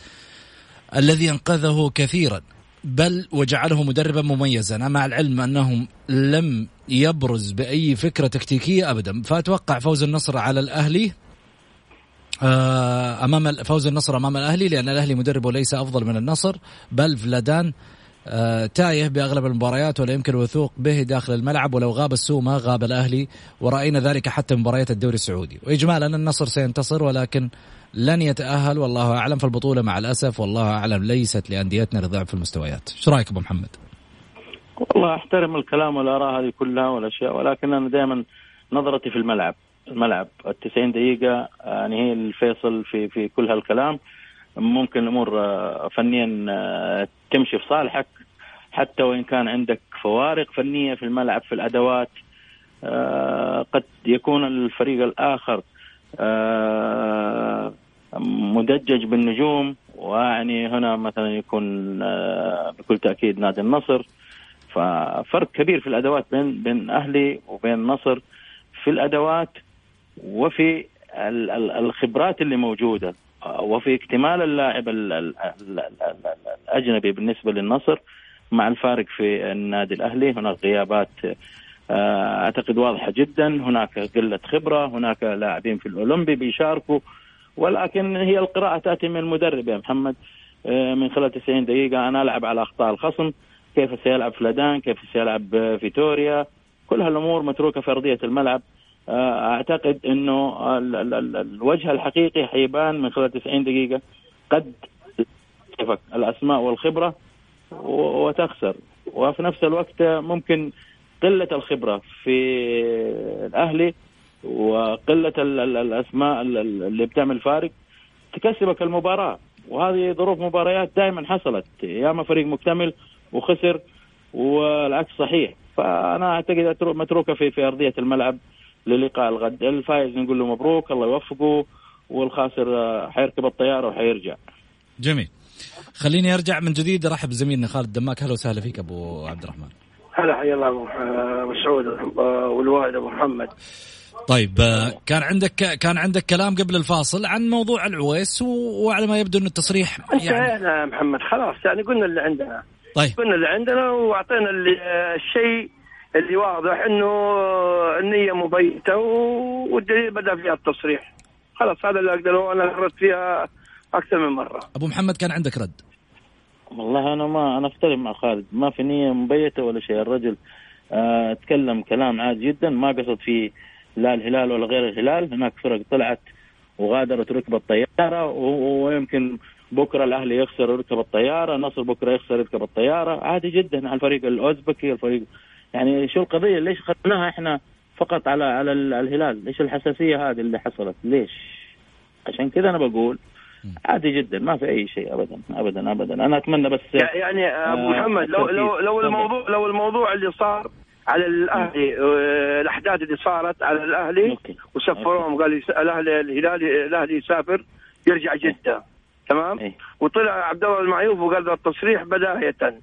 الذي انقذه كثيرا بل وجعله مدربا مميزا. مع العلم انه لم يبرز بأي فكرة تكتيكية ابدا فأتوقع فوز النصر على الأهلي آه، أمام فوز النصر أمام الأهلي لأن الأهلي مدربه ليس أفضل من النصر بل فلادان تايه بأغلب المباريات ولا يمكن الوثوق به داخل الملعب ولو غاب السومه غاب الأهلي ورأينا ذلك حتى مباريات الدوري السعودي. واجمالا النصر سينتصر ولكن لن يتأهل والله أعلم. في البطوله مع الأسف والله أعلم ليست لأنديتنا لضعف المستويات. إيش رأيك أبو محمد؟
والله أحترم الكلام والآراء هذه كلها والأشياء ولكن أنا دائما نظرتي في الملعب الملعب. ال 90 دقيقة يعني هي الفيصل في في كل هالكلام. ممكن الأمور آه، فنيا آه، تمشي في صالحك. حتى وإن كان عندك فوارق فنية في الملعب في الأدوات آه، قد يكون الفريق الآخر مدجج بالنجوم. ويعني هنا مثلا يكون بكل تأكيد نادي النصر. ففرق كبير في الأدوات بين بين أهلي وبين النصر في الأدوات وفي الخبرات اللي موجودة وفي اكتمال اللاعب الأجنبي بالنسبة للنصر. مع الفارق في النادي الأهلي. هناك غيابات آه، أعتقد واضحة جدا. هناك قلة خبرة هناك لاعبين في الأولمبي بيشاركوا. ولكن هي القراءة تأتي من المدرب يا محمد. آه، من خلال 90 دقيقة أنا ألعب على أخطاء الخصم. كيف سيلعب فلادان؟ كيف سيلعب فيتوريا؟ كل هالأمور متروكة في أرضية الملعب. آه، أعتقد إنه الوجه الحقيقي حيبان من خلال 90 دقيقة. قد الأسماء والخبرة. وتخسر. وفي نفس الوقت ممكن قلة الخبرة في الأهلي وقلة الأسماء اللي بتعمل فارق تكسبك المباراة. وهذه ظروف مباريات دائما حصلت. ياما فريق مكتمل وخسر والعكس صحيح. فأنا أعتقد متروكة في في أرضية الملعب للقاء الغد. الفايز نقول له مبروك الله يوفقه والخاسر حيركب الطيارة وحيرجع.
جميل. خليني أرجع من جديد أرحب بزميلنا خالد دماك. أهلا وسهلا فيك أبو عبد الرحمن.
هلا حيا الله أبو سعود والوالد أبو محمد.
طيب آه، كان عندك كان عندك كلام قبل الفاصل عن موضوع العويس وعلى ما يبدو انه التصريح
يعني انتهينا محمد خلاص يعني قلنا اللي عندنا.
طيب.
قلنا اللي عندنا وأعطينا الشيء اللي واضح إنه النية مبيتة والدليل بدأ فيها التصريح. خلاص هذا اللي أقدر أنا ردت فيها أكثر من مرة.
أبو محمد كان عندك رد؟
والله أنا ما أنا أختلف مع خالد. ما في نية مبيتة ولا شيء. الرجل آه تكلم كلام عادي جدا. ما قصد فيه لا الهلال ولا غير الهلال. هناك فرق طلعت وغادرت ركب الطيارة ويمكن بكرة الأهلي يخسر يركب الطيارة النصر بكرة يخسر يركب الطيارة. عادي جدا. على الفريق الأوزبكي الفريق يعني شو القضية؟ ليش خدناها إحنا فقط على على ال- الهلال؟ إيش الحساسية هذه اللي حصلت؟ ليش؟ عشان كذا أنا بقول عادي جدا ما في أي شيء ابدا ابدا ابدا. أنا أتمنى بس
يعني أبو
آه،
محمد لو لو لو. الموضوع لو الموضوع اللي صار على الأهلي آه، الأحداث اللي صارت على الأهلي
أوكي.
وسفروهم قال الاهلي الهلال الأهلي يسافر يرجع جدة. تمام؟
إيه.
وطلع عبد الله المعيوف وقال التصريح بداية.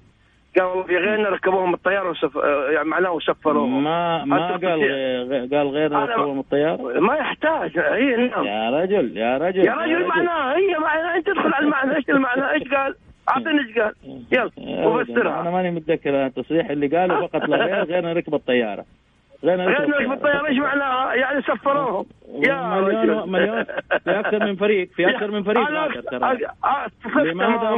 قال والله في غيرنا ركبوهم الطيارة وسف... آه، يعني معناه وسفروهم.
ما ما قال
بتصير-
غ- قال غير ركبهم الطيارة؟
ما يحتاج هي نعم
يا رجل يا رجل
يا رجل معناه هي معناه انت تدخل على المعنى إيش المعنى إيش قال؟ اعطيني إيش قال. يلا
أنا
وفسرها.
ماني متذكر التصريح اللي قاله فقط لا غير غير ركب الطيارة. غير
غير نركب الطيارة. إيش معناها؟ يعني سفروهم. يا
مليون
رجل.
مليون في أكثر من فريق في أكثر من فريق ترى لماذا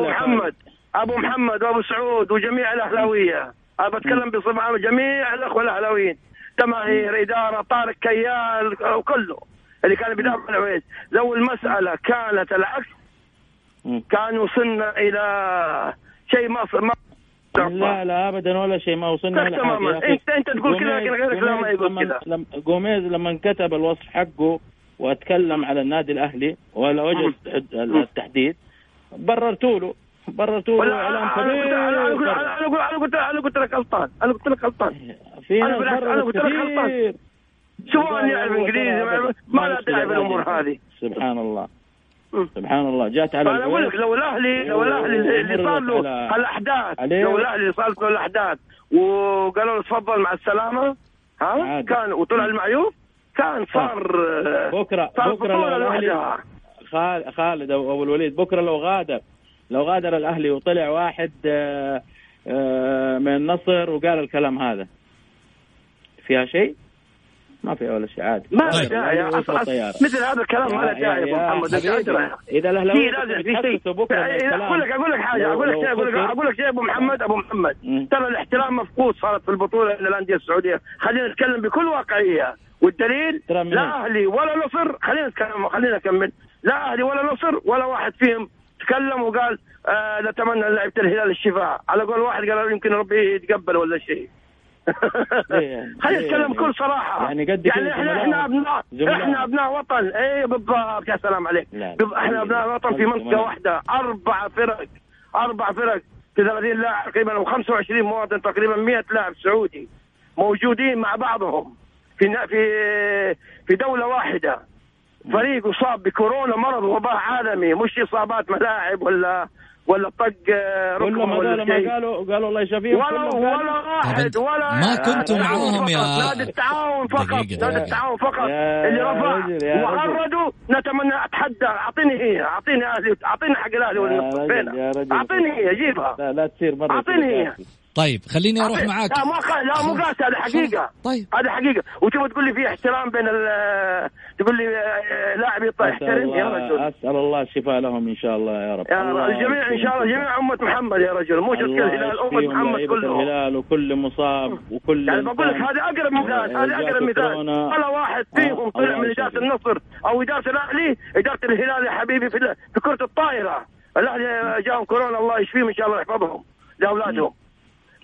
محمد.
أبو محمد وأبو سعود وجميع الأهلاوية. أنا بتكلم بصفة عامة. جميع الأخوة الأهلاويين. جماهير إدارة طارق كيال وكله اللي كان بيدافع عن العويس لو المسألة كانت العكس. كان وصلنا إلى شيء ما ما
لا لا ابدا ولا شيء. ما وصلنا ولا حاجة
تماما. انت أنت تقول كذا لكن غيرك لا ما يقول كذا
جوميز لما كتب الوصف حقه وأتكلم على النادي الأهلي ولا وجه التحد- التحديد بررتوا له بررتوا له
إعلام أنا أنا
كبير
أنا قلت أنا قلت أنا لك غلطان أنا قلت لك غلطان.
في بررت
قلت لك غلطان. سواء يعرف إنجليزي ما- لا داعي بالامور هذه.
سبحان الله. سبحان الله. جات على
فانا أقول لك لو الاهلي لو الأهلي اللي- صار له
الأحداث.
لو الأهلي صارت له الأحداث وقالوا له تفضل مع السلامة ها. كان وطلع المعيوف كان صار
بكره
صار
بكرة لو الاهلي خالد أو الوليد بكرة لو غادر لو غادر الأهلي وطلع واحد آه، آه، من النصر وقال الكلام هذا فيها شيء؟ ما فيها ولا شيء عادي
ما له داعي. مثل هذا الكلام ما له داعي يا
أبو
محمد.
إذا
في
الاهلاويه
لازم في شيء
الكلام.
أقول لك أقول لك
حاجة
أقول لك شيء أقول لك أقول لك شيء أبو محمد أبو محمد. ترى الاحترام مفقود صارت في البطولة للانديه السعودية خلينا نتكلم بكل واقعية والدليل؟ لا أهلي ولا نصر خلينا نتكلم خلينا نكمل لا أهلي ولا نصر ولا واحد فيهم تكلم وقال آه نتمنى لعيبه الهلال الشفاء. على قول واحد قال يمكن ربي يتقبل ولا شيء. <laughs>
إيه،
خلينا
إيه
نتكلم بكل صراحة.
يعني قد
يعني
إحنا
إحنا ابناء. إحنا أبناء وطن. اي بالضبط. يا سلام عليك. إحنا أبناء وطن في
منطقة.
واحدة. أربع فرق. أربع فرق في 30 لاعب تقريبا أو 25 مواطن تقريبا 100 لاعب سعودي موجودين مع بعضهم في في في دولة واحدة. فريق اصاب بكورونا مرض وباء عالمي مش إصابات ملاعب ولا ولا طق آه، ركبه
كلهم
ولا
هذول
شيء
ما قالوا قالوا الله يشافيهم
ولا ولا واحد ولا
ما كنتم
التعاون
معاهم يا-
فقط. نادي التعاون فقط. نادي التعاون فقط اللي رفع وعرضوا نتمنى أتحدى أعطيني هي أعطيني أهلي أعطيني حق
الأهلي
والنصر. أعطيني هي جيبها
لا لا تصير مرة
أعطيني
كده
هي.
طيب خليني
أروح
معاك.
لا لا مو قاس هذه حقيقة.
طيب.
هذه حقيقة. وتبغى تقول لي في احترام بين ال- تقول لي آه، لاعب يحترم؟ يا
الله,
رجل.
أسأل الله الشفاء لهم إن شاء الله يا رب.
يا رجل الجميع إن شاء الله جميع أمة محمد يا رجل. مو شرط الهلال
أمة
محمد كلهم.
الهلال وكل مصاب وكل
يعني بقول لك. هذا أقرب مثال هذا
جاته
اقرب مثال. ولا واحد فيهم
آه،
طلع
الله
من
إدارة.
النصر أو إدارة الأهلي. إدارة الهلال يا حبيبي في كرة الطائرة. الأهلي جاهم كورونا الله يشفيهم إن شاء الله يحفظهم لأولادهم.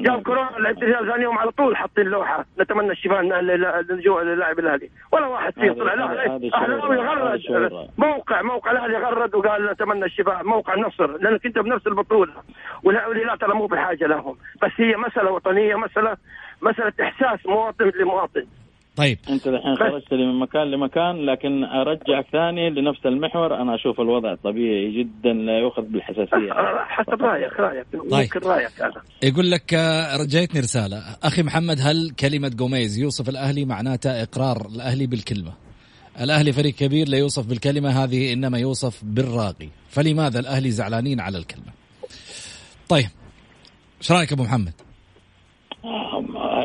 جاب كورونا لعبت الهلال ثاني يوم على طول حاطين لوحة. نتمنى الشفاء للاعب الأهلي. ولا واحد فيهم طلع.
شعور-
اهلاوي غرد. موقع موقع الأهلي غرد وقال نتمنى الشفاء موقع النصر لأنك أنت بنفس البطولة. والهلال والهلال ترى مو بحاجة لهم. بس هي مسألة وطنية مساله مسألة إحساس مواطن لمواطن.
طيب.
أنت الحين. خرجت لي من مكان لمكان لكن أرجعك ثاني لنفس المحور. أنا أشوف الوضع طبيعي جدا لا يؤخذ بالحساسية.
حسب رأيك رأيك. ممكن رأيك هذا
يقول لك آه، رجيتني رسالة. أخي محمد هل كلمة جوميز يوصف الأهلي معناتها إقرار الأهلي بالكلمة؟ الأهلي فريق كبير لا يوصف بالكلمة هذه إنما يوصف بالراقي. فلماذا الأهلي زعلانين على الكلمة؟ طيب. إيش رأيك أبو محمد؟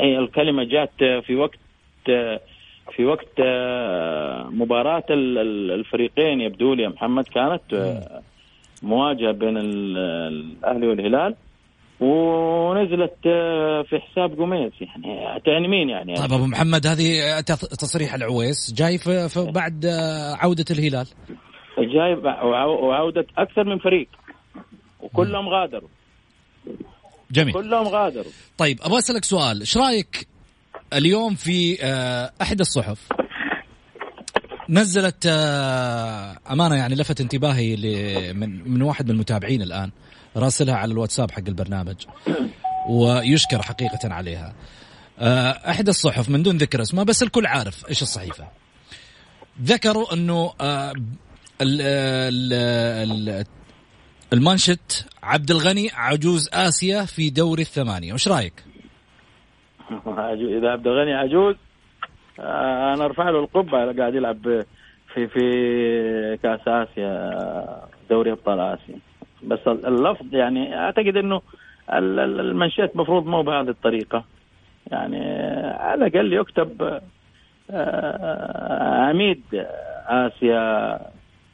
هي الكلمة جات في وقت في وقت مباراة ال- ال- الفريقين يبدو لي يا محمد كانت مواجهة بين ال- الأهلي والهلال ونزلت في حساب قميص يعني تعني مين يعني؟
طيب أبو محمد هذه تصريح العويس جاي في في بعد آه، عودة الهلال.
جاي وعو- وعودة أكثر من فريق وكلهم غادروا.
جميل.
كلهم غادروا.
طيب أبغى أسألك سؤال إيش رأيك اليوم في آه، احدى الصحف نزلت آه، أمانة يعني لفت انتباهي من من واحد من المتابعين الآن راسلها على الواتساب حق البرنامج ويشكر حقيقة عليها. آه، احدى الصحف من دون ذكر اسمها بس الكل عارف إيش الصحيفة. ذكروا إنه المانشت عبد الغني عجوز آسيا في دوري الثمانية. وش رأيك؟ <laughs>
إذا عبد الغني عجوز آه، أنا أرفع له القبة قاعد يلعب في في كأس آسيا دوري أبطال آسيا. بس اللفظ يعني أعتقد إنه المنشات مفروض مو بهذه الطريقة. يعني على الأقل يكتب آه، عميد آسيا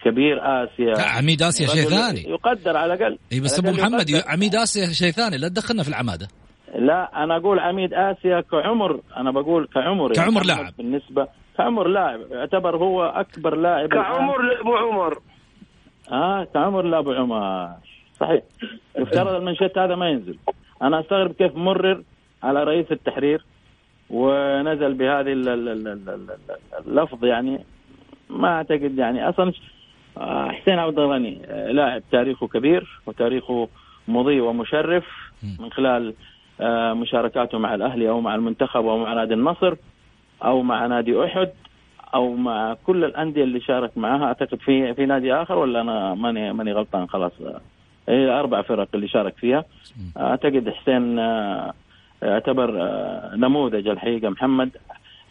كبير آسيا.
عميد آسيا شيء ثاني.
يقدر على الأقل
اي بس أبو محمد عميد آسيا شيء ثاني لا تدخلنا في العمادة.
لا أنا أقول عميد آسيا كعمر أنا بقول كعمر
يعني كعمر لاعب.
بالنسبة كعمر لاعب يعتبر هو أكبر لاعب
كعمر لأبو عمر.
آه كعمر لأبو عمر. صحيح. يفترض المنشط هذا ما ينزل. أنا أستغرب كيف مرر على رئيس التحرير ونزل بهذه اللفظ يعني. ما أعتقد يعني. أصلا آه، حسين عبد الغني آه، لاعب تاريخه كبير وتاريخه مضيء ومشرف من خلال مشاركاته مع الأهلي أو مع المنتخب أو مع نادي النصر أو مع نادي أحد أو مع كل الأندية اللي شارك معها. أعتقد في في نادي آخر ولا أنا ماني ماني غلطان؟ خلاص. هي أربع فرق اللي شارك فيها. أعتقد حسين يعتبر نموذج الحقيقة محمد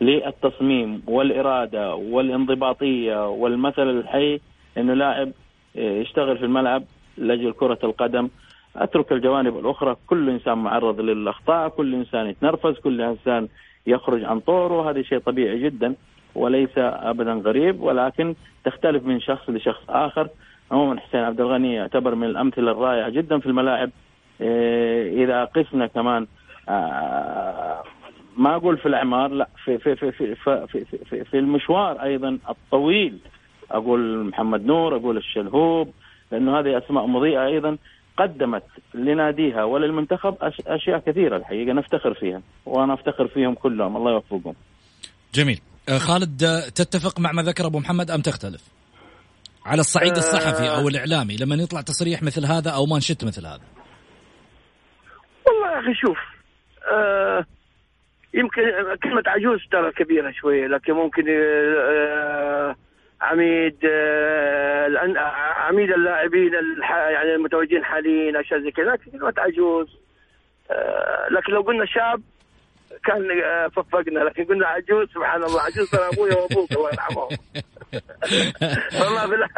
للتصميم والإرادة والانضباطية والمثل الحي إنه لاعب يشتغل في الملعب لأجل كرة القدم أترك الجوانب الأخرى. كل إنسان معرض للأخطاء كل إنسان يتنرفز كل إنسان يخرج عن طوره. هذا شيء طبيعي جدا وليس ابدا غريب ولكن تختلف من شخص لشخص آخر. عموما حسين عبد الغني يعتبر من الأمثلة الرائعة جدا في الملاعب. إيه، إذا قسنا كمان آه، ما أقول في الإعمار لا في في في في في, في, في, في المشوار أيضا الطويل. أقول محمد نور أقول الشلهوب لأنه هذه أسماء مضيئة أيضا. قدمت لناديها وللمنتخب أشياء كثيرة الحقيقة نفتخر فيها وأنا أفتخر فيهم كلهم الله يوفقهم.
جميل آه، خالد آه، تتفق مع ما ذكر أبو محمد أم تختلف؟ على الصعيد آه، الصحفي أو الإعلامي لما يطلع تصريح مثل هذا أو مانشيت مثل هذا.
والله يا أخي شوف آه يمكن كلمة عجوز ترى كبيرة شوية لكن ممكن آه عميد آه عميد اللاعبين يعني المتواجدين حاليا أشياء زي كذا لكن كلمه عجوز. آه لكن لو قلنا شاب كان آه، ففقنا لكن قلنا عجوز سبحان الله عجوز ترى أبوي وأبوك الله يرحمهم <laughs>
والله بالله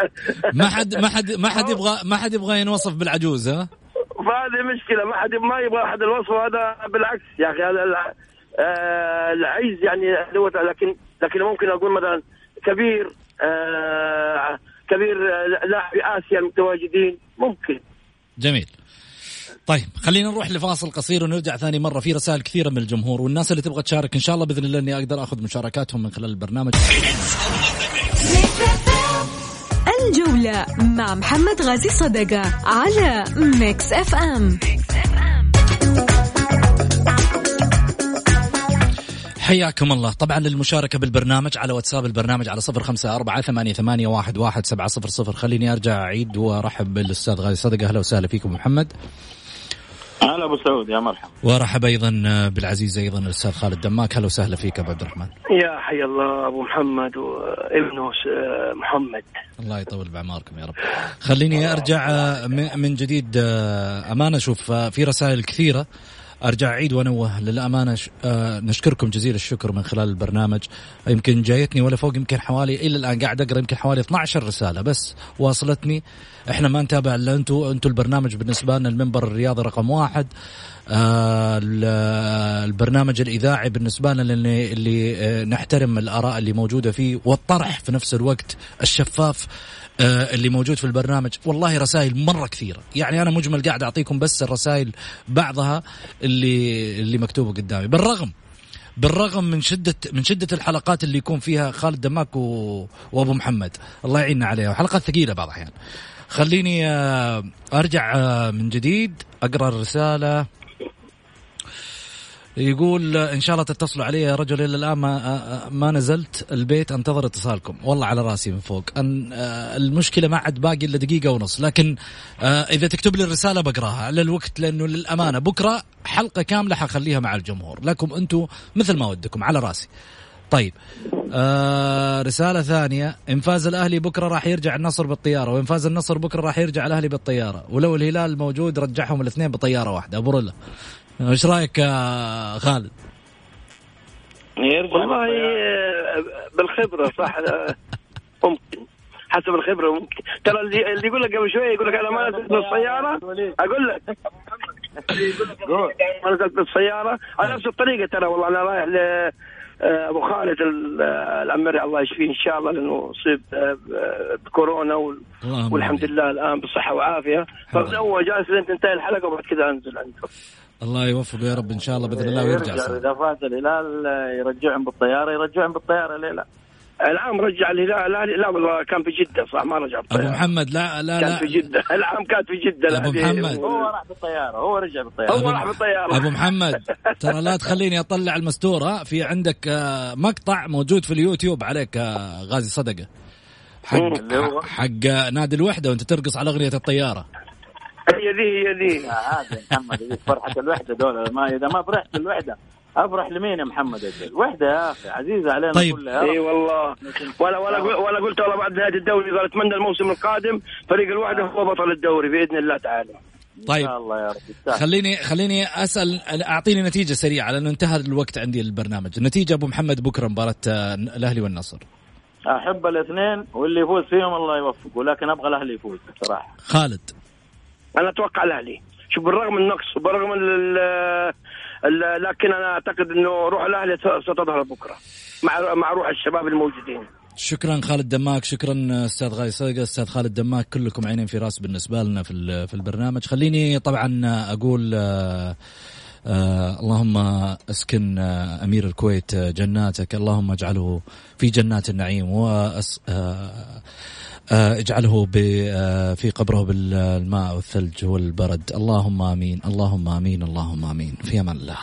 ما حد ما حد ما حد يبغى ما حد يبغى ينوصف بالعجوز ها؟
فهذه مشكلة ما حد ما يبغى أحد الوصف هذا بالعكس يا أخي هذا آه العجز يعني لكن لكن ممكن أقول مثلا كبير. آه كبير لاعب آسيا المتواجدين. ممكن.
جميل. طيب خلينا نروح لفاصل قصير ونرجع ثاني مرة. في رسائل كثيرة من الجمهور والناس اللي تبغى تشارك. إن شاء الله بإذن الله إني أقدر أخذ مشاركاتهم من خلال البرنامج.
الجولة مع محمد غازي صدقة على ميكس أف أم
حياكم الله. طبعا للمشاركة بالبرنامج على واتساب البرنامج على صفر خمسة أربعة ثمانية, ثمانية واحد, واحد سبعة صفر صفر. خليني أرجع أعيد وأرحب بالأستاذ غازي صدقة. أهلا وسهلا فيكم محمد.
هلا أبو سعود يا مرحبا.
وأرحب أيضا بالعزيز أيضا الأستاذ خالد دماك. أهلا وسهلا فيك أبو عبد الرحمن.
يا حي الله أبو محمد وابنه محمد.
الله يطول بعماركم يا رب. خليني أرجع من جديد. أمانة شوف في رسائل كثيرة أرجع اعيد وأنوه. للأمانة آه نشكركم جزيل الشكر من خلال البرنامج. يمكن جايتني ولا فوق يمكن حوالي إلى الآن قاعد أقرأ يمكن حوالي 12 رسالة. بس واصلتني. إحنا ما نتابع إلا أنتم أنتم البرنامج بالنسبة لنا. المنبر الرياضي رقم واحد. آه البرنامج الإذاعي بالنسبة لنا اللي, اللي آه نحترم الآراء اللي موجودة فيه. والطرح في نفس الوقت الشفاف. آه، اللي موجود في البرنامج. والله رسائل مرة كثيرة. يعني أنا مجمل قاعد أعطيكم بس الرسائل بعضها اللي اللي مكتوبة قدامي. بالرغم بالرغم من شدة من شدة الحلقات اللي يكون فيها خالد دماك و... وأبو محمد. الله يعيننا عليها. وحلقات ثقيلة بعض الاحيان خليني آه، أرجع آه، من جديد. أقرأ الرسالة. يقول إن شاء الله تتصلوا علي يا رجل إلى الآن ما ما نزلت البيت أنتظر اتصالكم. والله على رأسي من فوق. أن المشكلة ما عاد باقي إلا دقيقة ونص. لكن إذا تكتب لي الرسالة بقراها على الوقت لأنه للأمانة بكرة حلقة كاملة حخليها مع الجمهور. لكم أنتم مثل ما ودكم على رأسي. طيب آه رسالة ثانية. إن فاز الأهلي بكرة راح يرجع النصر بالطيارة وإن فاز النصر بكرة راح يرجع الأهلي بالطيارة. ولو الهلال موجود رجعهم الاثنين بطيارة واحدة. أبو إيش رأيك يا خالد؟
والله آه، بالخبرة صح. آه، <laughs> ممكن. حسب الخبرة ممكن. ترى اللي, اللي يقول لك قبل شوية يقول لك أنا ما نزلت بالسياره أقول لك. ما نزلت بالسياره على نفس الطريقة ترى والله أنا رايح ل آه، أبو خالد العمري الله يشفيه إن شاء الله لأنه اصيب بكورونا والحمد لله الآن بصحة وعافية. فهو جالس لين تنتهي الحلقة وبعد كذا أنزل عنده
الله يوفقه يا رب إن شاء الله بإذن الله ويرجع
إذا فاز الهلال يرجعهم بالطيارة يرجعهم بالطيارة ليه لا؟
العام رجع الهلال لا لا والله كان في جدة صح؟ ما رجع
بالطيارة. ابو محمد لا لا
كان
لا.
في جدة العام كان في جدة
أبو محمد.
هو راح بالطيارة هو رجع بالطيارة.
هو راح بالطيارة.
أبو محمد ترى لا تخليني أطلع المستورة. في عندك آه، مقطع موجود في اليوتيوب عليك آه، غازي صدقة. حق حق نادي الوحدة وأنت ترقص على أغنية الطيارة. <laughs>
هي ذي هي ذي
عادي محمد فرحة الوحدة دول. ما إذا ما فرحت الوحدة أفرح لمين يا محمد؟ أجل وحدة يا أخي عزيزة علينا
طيب.
كلها.
إي والله. ولا ولا ولا قلت والله بعد نهاية الدوري قال أتمنى الموسم القادم فريق الوحدة هو بطل الدوري بإذن الله تعالى.
طيب.
الله يا رب.
خليني خليني أسأل أعطيني نتيجة سريعة لأنه انتهى الوقت عندي البرنامج. النتيجة أبو محمد بكرة مباراة الأهلي والنصر.
أحب الاثنين واللي يفوز فيهم الله يوفقه لكن أبغى الأهلي يفوز بصراحة.
خالد.
أنا أتوقع الأهلي. شوف بالرغم من النقص وبالرغم لكن أنا أعتقد إنه روح الأهلي ستظهر بكرة مع مع روح الشباب الموجودين.
شكرا خالد دماك شكرا أستاذ غاي صدقه أستاذ خالد دماك كلكم عينين في راس بالنسبة لنا في في البرنامج. خليني طبعا أقول آه آه اللهم اسكن آه أمير الكويت جناتك. اللهم اجعله في جنات النعيم. آه اجعله في قبره بالماء والثلج والبرد. اللهم آمين اللهم آمين اللهم آمين. في أمان الله.